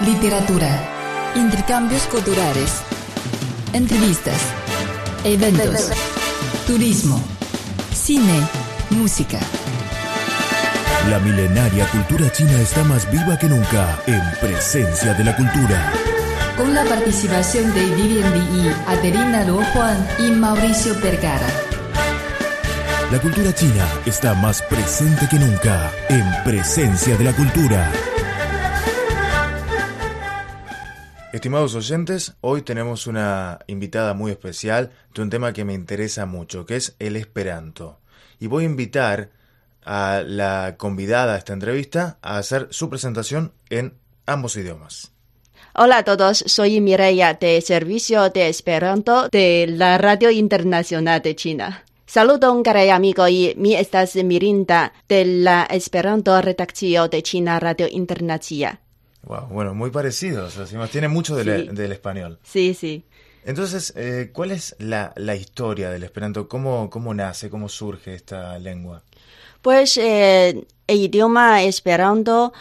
literatura, intercambios culturales, entrevistas, eventos, turismo, cine, música. La milenaria cultura china está más viva que nunca en presencia de la cultura. Con la participación de Vivian Li, Adelina Luo Juan y Mauricio Vergara. La cultura china está más presente que nunca en presencia de la cultura. Estimados oyentes, hoy tenemos una invitada muy especial de un tema que me interesa mucho, que es el esperanto. Y voy a invitar a la convidada a esta entrevista a hacer su presentación en ambos idiomas. Hola a todos, soy Mireia de Servicio de Esperanto de la Radio Internacional de China. Saludos, cari amigo, y mi estas Mirinda de la Esperanto Redacción de China Radio Internacional. Wow, bueno, muy parecidos, además tiene mucho del, Sí. del español. Sí, sí. Entonces, eh, ¿cuál es la, la historia del esperanto? ¿Cómo, ¿Cómo nace, cómo surge esta lengua? Pues eh, el idioma Esperanto,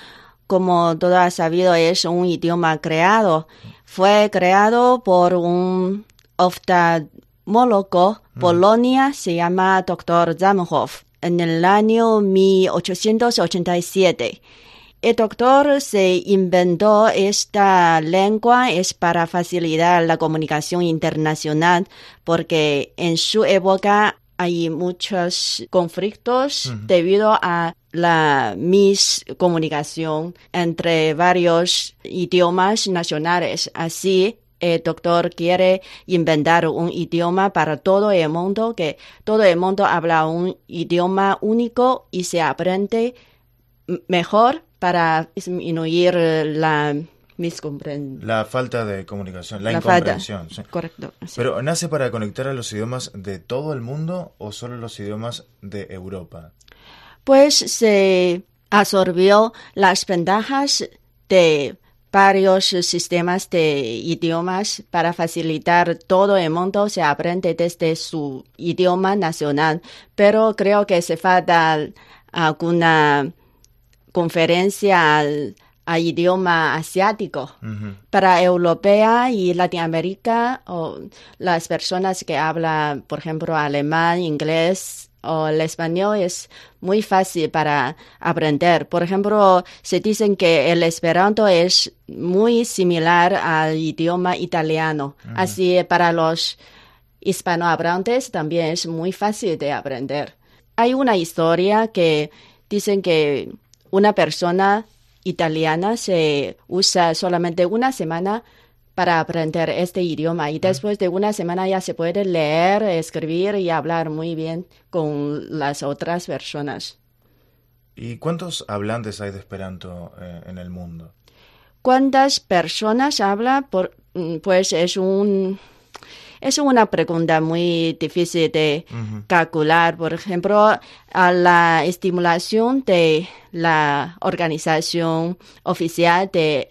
como todo ha sabido, es un idioma creado. Fue creado por un oftalmólogo Polonia, se llama Dr. Zamenhof, en el año 1887. El doctor se inventó esta lengua es para facilitar la comunicación internacional porque en su época hay muchos conflictos debido a la miscomunicación entre varios idiomas nacionales. Así, el doctor quiere inventar un idioma para todo el mundo, que todo el mundo habla un idioma único y se aprende mejor para disminuir la miscomprensión. La falta de comunicación, la, La incomprensión. sí. Correcto. sí. Pero ¿nace para conectar a los idiomas de todo el mundo o solo los idiomas de Europa? pues se absorbió las ventajas de varios sistemas de idiomas para facilitar todo el mundo se aprende desde su idioma nacional, pero creo que se falta alguna conferencia al, idioma asiático. Para europea y Latinoamérica, o las personas que hablan, por ejemplo, alemán, inglés o el español es muy fácil para aprender. Por ejemplo, se dicen que el esperanto es muy similar al idioma italiano. Así, para los hispanohablantes también es muy fácil de aprender. Hay una historia que dicen que una persona italiana se usa solamente una semana para aprender este idioma y después de una semana ya se puede leer, escribir y hablar muy bien con las otras personas. ¿Y cuántos hablantes hay de Esperanto eh, en el mundo? ¿Cuántas personas habla? Por, mm, pues es un es una pregunta muy difícil de calcular. Por ejemplo, a la estimulación de la organización oficial de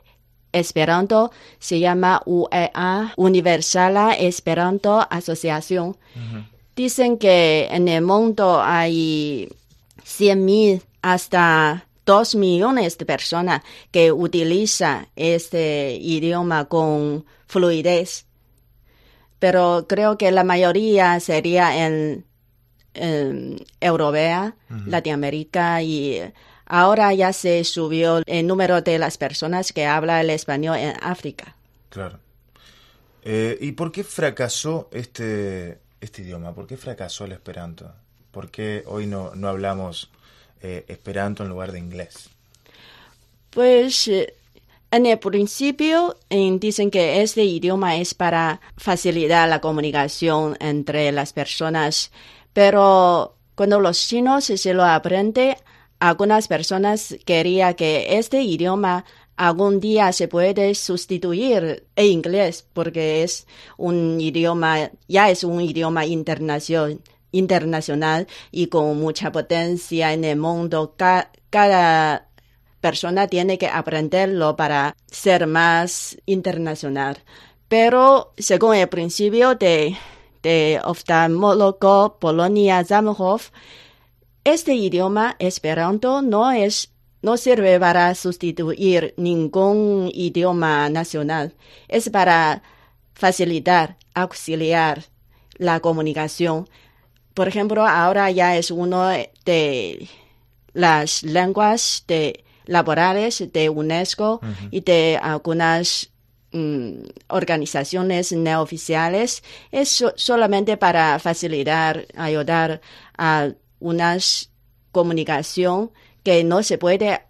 Esperanto se llama UEA, Universala Esperanto Asociación. Dicen que en el mundo hay 100.000 hasta 2 millones de personas que utilizan este idioma con fluidez. Pero creo que la mayoría sería en, en europea, Latinoamérica y ahora ya se subió el número de las personas que hablan el español en África. Claro. Eh, ¿Y por qué fracasó este, este idioma? ¿Por qué fracasó el Esperanto? ¿Por qué hoy no, no hablamos eh, Esperanto en lugar de inglés? Pues eh, en el principio dicen que este idioma es para facilitar la comunicación entre las personas, pero cuando los chinos se lo aprenden, algunas personas querían que este idioma algún día se puede sustituir el inglés porque es un idioma, ya es un idioma internacional, y con mucha potencia en el mundo. Ca- cada persona tiene que aprenderlo para ser más internacional. Pero según el principio de, de oftalmólogo Polonia Zamenhof, este idioma esperanto no es no sirve para sustituir ningún idioma nacional. Es para facilitar, auxiliar la comunicación. Por ejemplo, ahora ya es uno de las lenguas de laborales de UNESCO y de algunas mm, organizaciones neoficiales. Es solamente para facilitar, ayudar a una comunicación que no se puede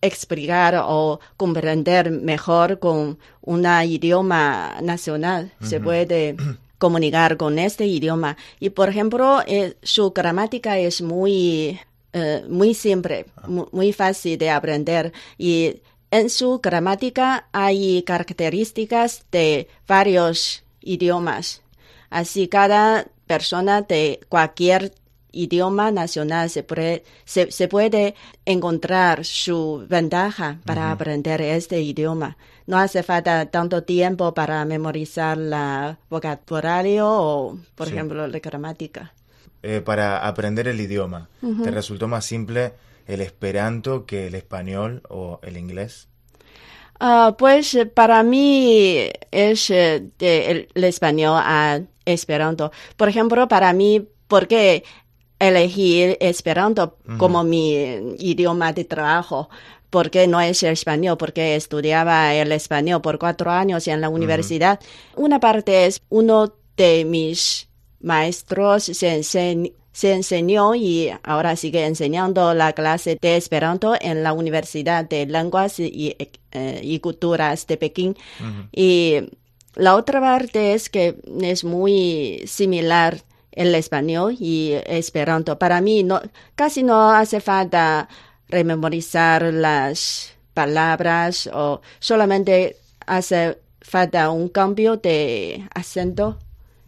explicar o comprender mejor con un idioma nacional. Se puede comunicar con este idioma. Y, por ejemplo, eh, su gramática es muy, eh, muy simple, ah. muy, fácil de aprender. Y en su gramática hay características de varios idiomas. Así cada persona de cualquier idioma nacional se puede, se, puede encontrar su ventaja para aprender este idioma. No hace falta tanto tiempo para memorizar la vocabulario o, por ejemplo, la gramática. Eh, para aprender el idioma, ¿te resultó más simple el esperanto que el español o el inglés? Ah, pues para mí es eh, el, el, español a esperanto. Por ejemplo, para mí, porque elegir Esperanto como mi idioma de trabajo. porque no es el español? Porque estudiaba el español por cuatro años en la universidad. Una parte es uno de mis maestros se, se, enseñó y ahora sigue enseñando la clase de Esperanto en la Universidad de Lenguas y, eh, Culturas de Pekín. Y la otra parte es que es muy similar el español y esperanto. Para mí no, casi no hace falta rememorizar las palabras o solamente hace falta un cambio de acento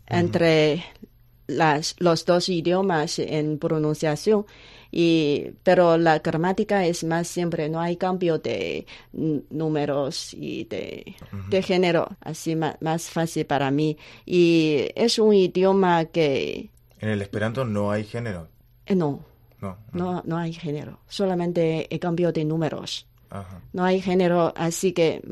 entre las, los dos idiomas en pronunciación y, pero la gramática es más siempre, no hay cambio de números y de, de género, así más, más, fácil para mí. Y es un idioma que... ¿En el esperanto no hay género? Eh, no. No, no. no, hay género, solamente el cambio de números. No hay género, así que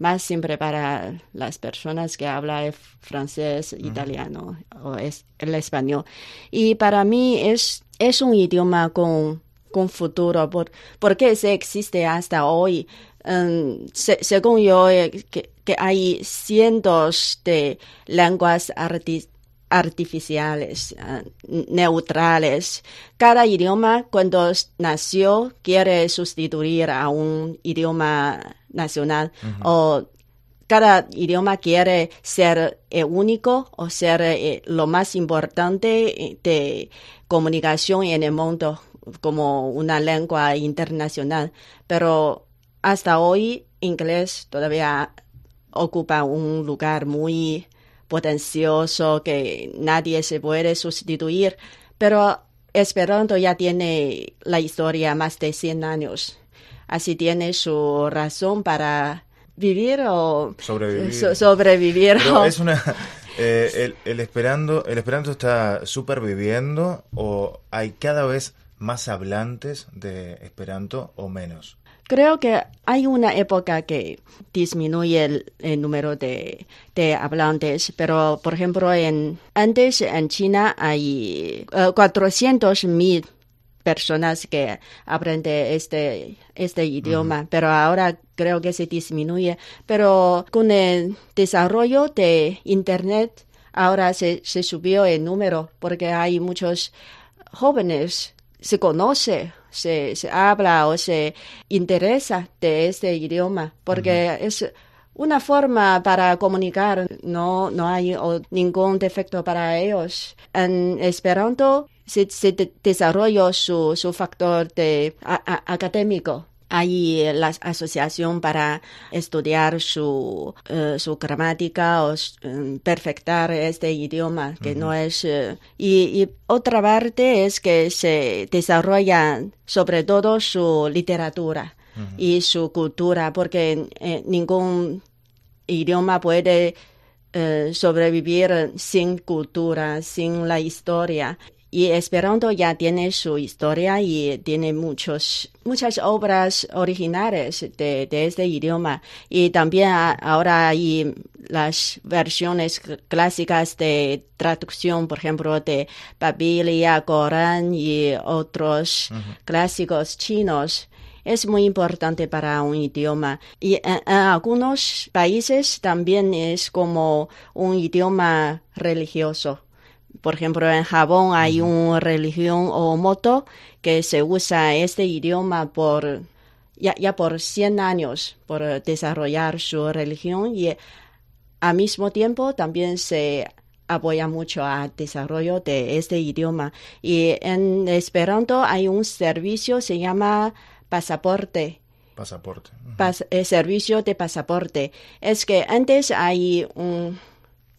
más siempre para las personas que hablan francés, italiano o es, el español. Y para mí es, es un idioma con, con futuro, por, porque se existe hasta hoy. Um, según yo, eh, que, que, hay cientos de lenguas artificiales, uh, neutrales. Cada idioma cuando nació quiere sustituir a un idioma nacional o cada idioma quiere ser eh, único o ser eh, lo más importante eh, de comunicación en el mundo como una lengua internacional. Pero hasta hoy inglés todavía ocupa un lugar muy potencioso que nadie se puede sustituir. Pero Esperanto ya tiene la historia más de 100 años así tiene su razón para vivir o sobrevivir. es una eh, el, esperando el esperanto está superviviendo o hay cada vez más hablantes de esperanto o menos. Creo que hay una época que disminuye el, número de, de, hablantes, pero por ejemplo, en, antes en China hay 400 eh, mil personas que aprenden este, este idioma, pero ahora creo que se disminuye. Pero con el desarrollo de Internet, ahora se, se subió el número porque hay muchos jóvenes, se conoce, se, se habla o se interesa de este idioma, porque es una forma para comunicar, no, no hay ningún defecto para ellos. En Esperanto se, se desarrolló su, su factor de, académico. Hay la asociación para estudiar su, eh, su gramática o um, perfectar este idioma, que no es... Eh, y, otra parte es que se desarrolla sobre todo su literatura y su cultura, porque eh, ningún idioma puede sobrevivir sin cultura, sin la historia y Esperanto ya tiene su historia y tiene muchos, muchas obras originales de, de este idioma. Y también ahora hay las versiones clásicas de traducción, por ejemplo, de Biblia, Corán y otros clásicos chinos es muy importante para un idioma. Y en, algunos países también es como un idioma religioso. Por ejemplo, en Japón hay una religión o moto que se usa este idioma por ya, ya por 100 años por desarrollar su religión y al mismo tiempo también se apoya mucho al desarrollo de este idioma. Y en Esperanto hay un servicio, se llama pasaporte. Pasaporte. Eh, servicio de pasaporte. Es que antes hay un,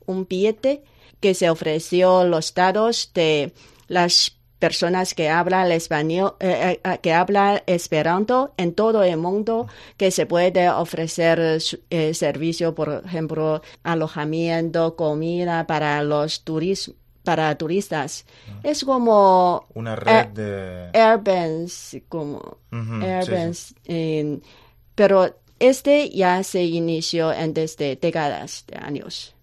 un billete que se ofreció los datos de las personas que hablan español, eh, eh, que hablan esperanto en todo el mundo, que se puede ofrecer servicio, por ejemplo, alojamiento, comida para los turistas para turistas. Ah. Es como... Una red de... Airbnb, como... pero este ya se inició en desde décadas de años.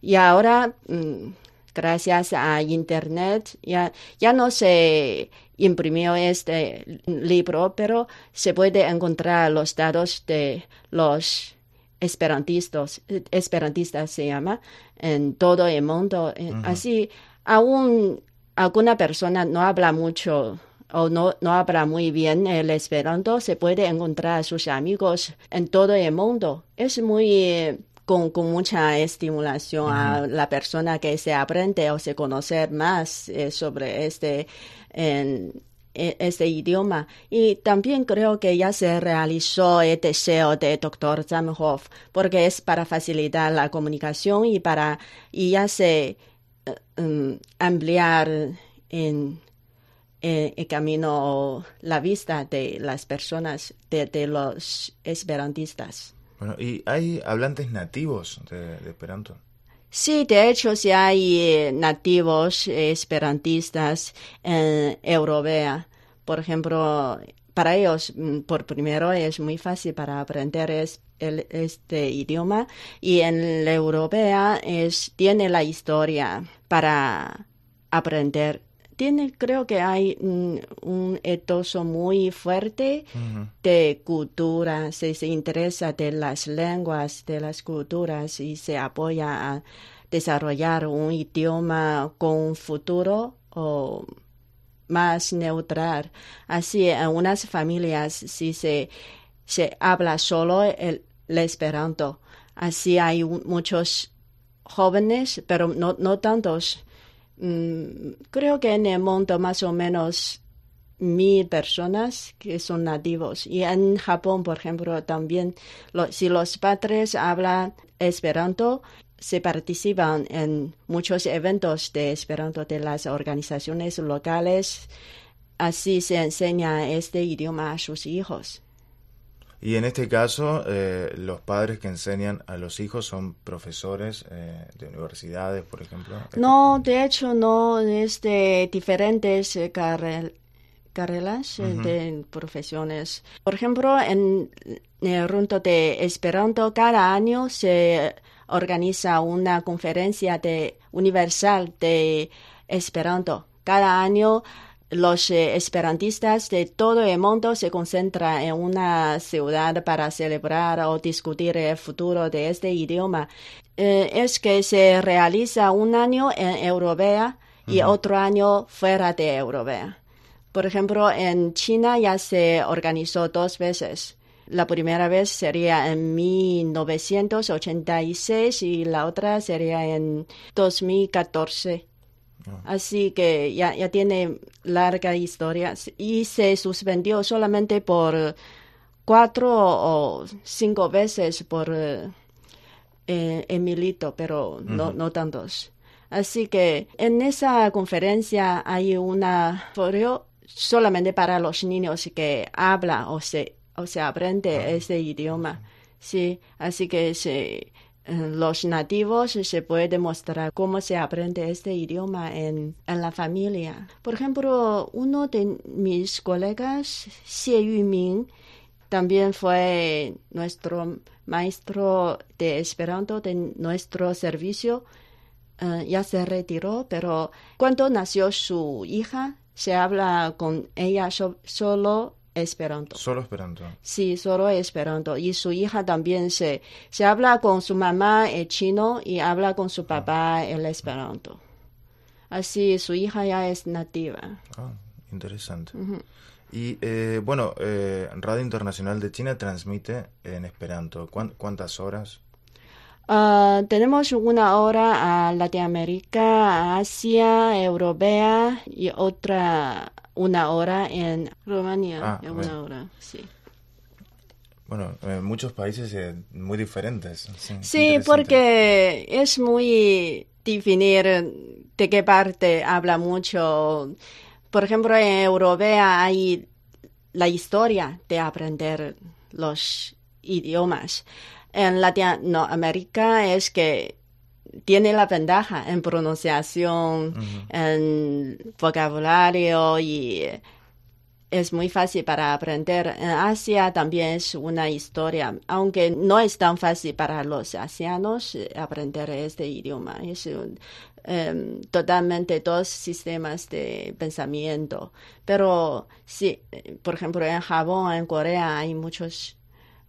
Y ahora, mm, gracias a Internet, ya, ya no se imprimió este libro, pero se puede encontrar los datos de los esperantistas, esperantistas se llama, en todo el mundo. Eh, así, aún alguna persona no habla mucho o no, no habla muy bien el esperanto, se puede encontrar a sus amigos en todo el mundo. Es muy con, mucha estimulación a la persona que se aprende o se conoce más eh, sobre este, en, e, este idioma. Y también creo que ya se realizó el deseo de Dr. Zamenhof, porque es para facilitar la comunicación y para y ya se uh, ampliar en, el camino la vista de las personas, de, los esperantistas. Bueno, ¿y hay hablantes nativos de, Esperanto? Sí, de hecho, sí hay eh, nativos esperantistas en Europea. Por ejemplo, para ellos, mm, por primero, es muy fácil para aprender este idioma y en la europea es, tiene la historia para aprender tiene, creo que hay un, etoso muy fuerte de cultura, se, se interesa de las lenguas, de las culturas y se apoya a desarrollar un idioma con un futuro o más neutral. Así, en unas familias sí se, se habla solo el, el esperanto. Así hay muchos jóvenes, pero no, no tantos Mm, creo que en el mundo más o menos mil personas que son nativos. Y en Japón, por ejemplo, también, si los padres hablan esperanto, se participan en muchos eventos de esperanto de las organizaciones locales. Así se enseña este idioma a sus hijos. Y en este caso, eh, los padres que enseñan a los hijos son profesores eh, de universidades, por ejemplo. No, de hecho no, es de diferentes eh, carreras de profesiones. Por ejemplo, en el runto de Esperanto, cada año se organiza una conferencia de universal de Esperanto. Cada año los eh, esperantistas de todo el mundo se concentran en una ciudad para celebrar o discutir el futuro de este idioma. Eh, es que se realiza un año en Europea y otro año fuera de Europea. Por ejemplo, en China ya se organizó dos veces. La primera vez sería en 1986 y la otra sería en 2014. Así que ya, ya tiene larga historia. Y se suspendió solamente por cuatro o cinco veces por eh, Emilito, pero no, no tantos. Así que en esa conferencia hay una foro solamente para los niños que habla o se, o se aprende ese idioma. Sí, así que se los nativos se puede demostrar cómo se aprende este idioma en, en la familia. Por ejemplo, uno de mis colegas, Xie Yuming, también fue nuestro maestro de Esperanto de nuestro servicio. Eh, ya se retiró, pero cuando nació su hija, se habla con ella solo Esperanto. Solo Esperanto. Sí, solo Esperanto. Y su hija también se, se habla con su mamá el chino y habla con su papá el Esperanto. Así su hija ya es nativa. Ah, interesante. Y eh, bueno, eh, Radio Internacional de China transmite en Esperanto. ¿Cuántas horas? Ah, tenemos una hora a Latinoamérica, a Asia, Europea y otra una hora en Rumania. Ah, una hora, sí. Bueno, en muchos países muy diferentes. Sí, porque es muy definir de qué parte habla mucho. Por ejemplo, en Europea hay la historia de aprender los idiomas. En Latinoamérica es que tiene la ventaja en pronunciación, en vocabulario y es muy fácil para aprender. En Asia también es una historia, aunque no es tan fácil para los asianos aprender este idioma. Es em, totalmente dos sistemas de pensamiento. Pero sí, por ejemplo, en Japón, en Corea hay muchos,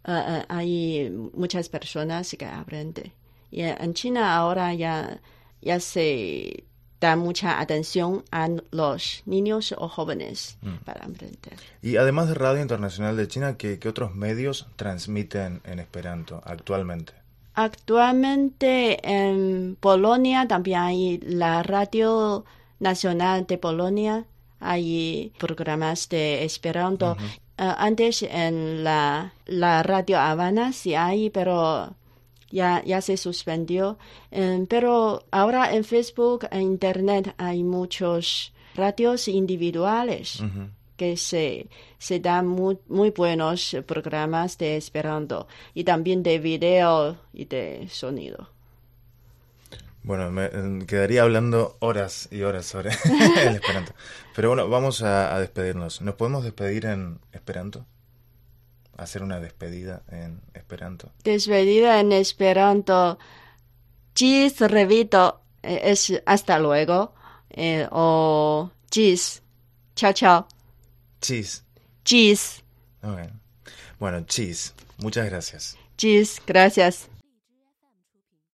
eh, eh, hay muchas personas que aprenden. Y en China ahora ya, ya se da mucha atención a los niños o jóvenes mm. para aprender. Y además de Radio Internacional de China, ¿qué, otros medios transmiten en Esperanto actualmente? Actualmente en Polonia también hay la Radio Nacional de Polonia, hay programas de Esperanto. Ah, antes en la, la Radio Habana sí hay, pero ya, ya se suspendió. Em, pero ahora en Facebook e Internet hay muchos radios individuales que se, se dan muy, muy buenos programas de Esperanto y también de video y de sonido. Bueno, me em, quedaría hablando horas y horas sobre el Esperanto. Pero bueno, vamos a, a despedirnos. ¿Nos podemos despedir en Esperanto? Hacer una despedida en Esperanto. Despedida en Esperanto. Gis revito eh, es hasta luego. Eh, o chis. Chao, chao. Chis. Chis. Bueno, chis. Muchas gracias. Chis, gracias.